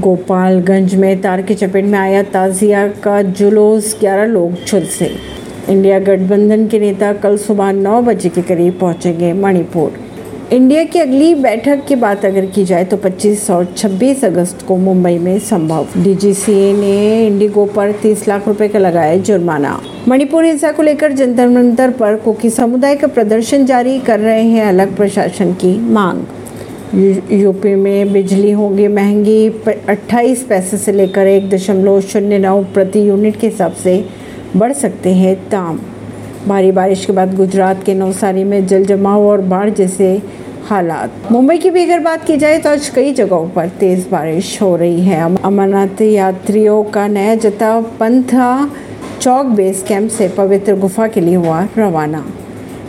गोपालगंज में तार की चपेट में आया ताजिया का जुलूस 11 लोग झुलसे इंडिया गठबंधन के नेता कल सुबह 9 बजे के करीब पहुँचेंगे मणिपुर। इंडिया की अगली बैठक की बात अगर की जाए तो 25 और 26 अगस्त को मुंबई में संभव। डीजीसीए ने इंडिगो पर 30 लाख रुपए का लगाया जुर्माना। मणिपुर हिंसा को लेकर जंतर मंतर पर कुकी समुदाय का प्रदर्शन जारी कर रहे हैं अलग प्रशासन की मांग। यूपी में बिजली होगी महँगी 28 पैसे से लेकर एक दशमलव शून्य नौ प्रति यूनिट के हिसाब से बढ़ सकते हैं दाम। भारी बारिश के बाद गुजरात के नवसारी में जल जमाव और बाढ़ जैसे हालात। मुंबई की भी अगर बात की जाए तो आज कई जगहों पर तेज बारिश हो रही है। अमरनाथ यात्रियों का नया जता पंथा चौक बेस कैंप से पवित्र गुफा के लिए हुआ रवाना।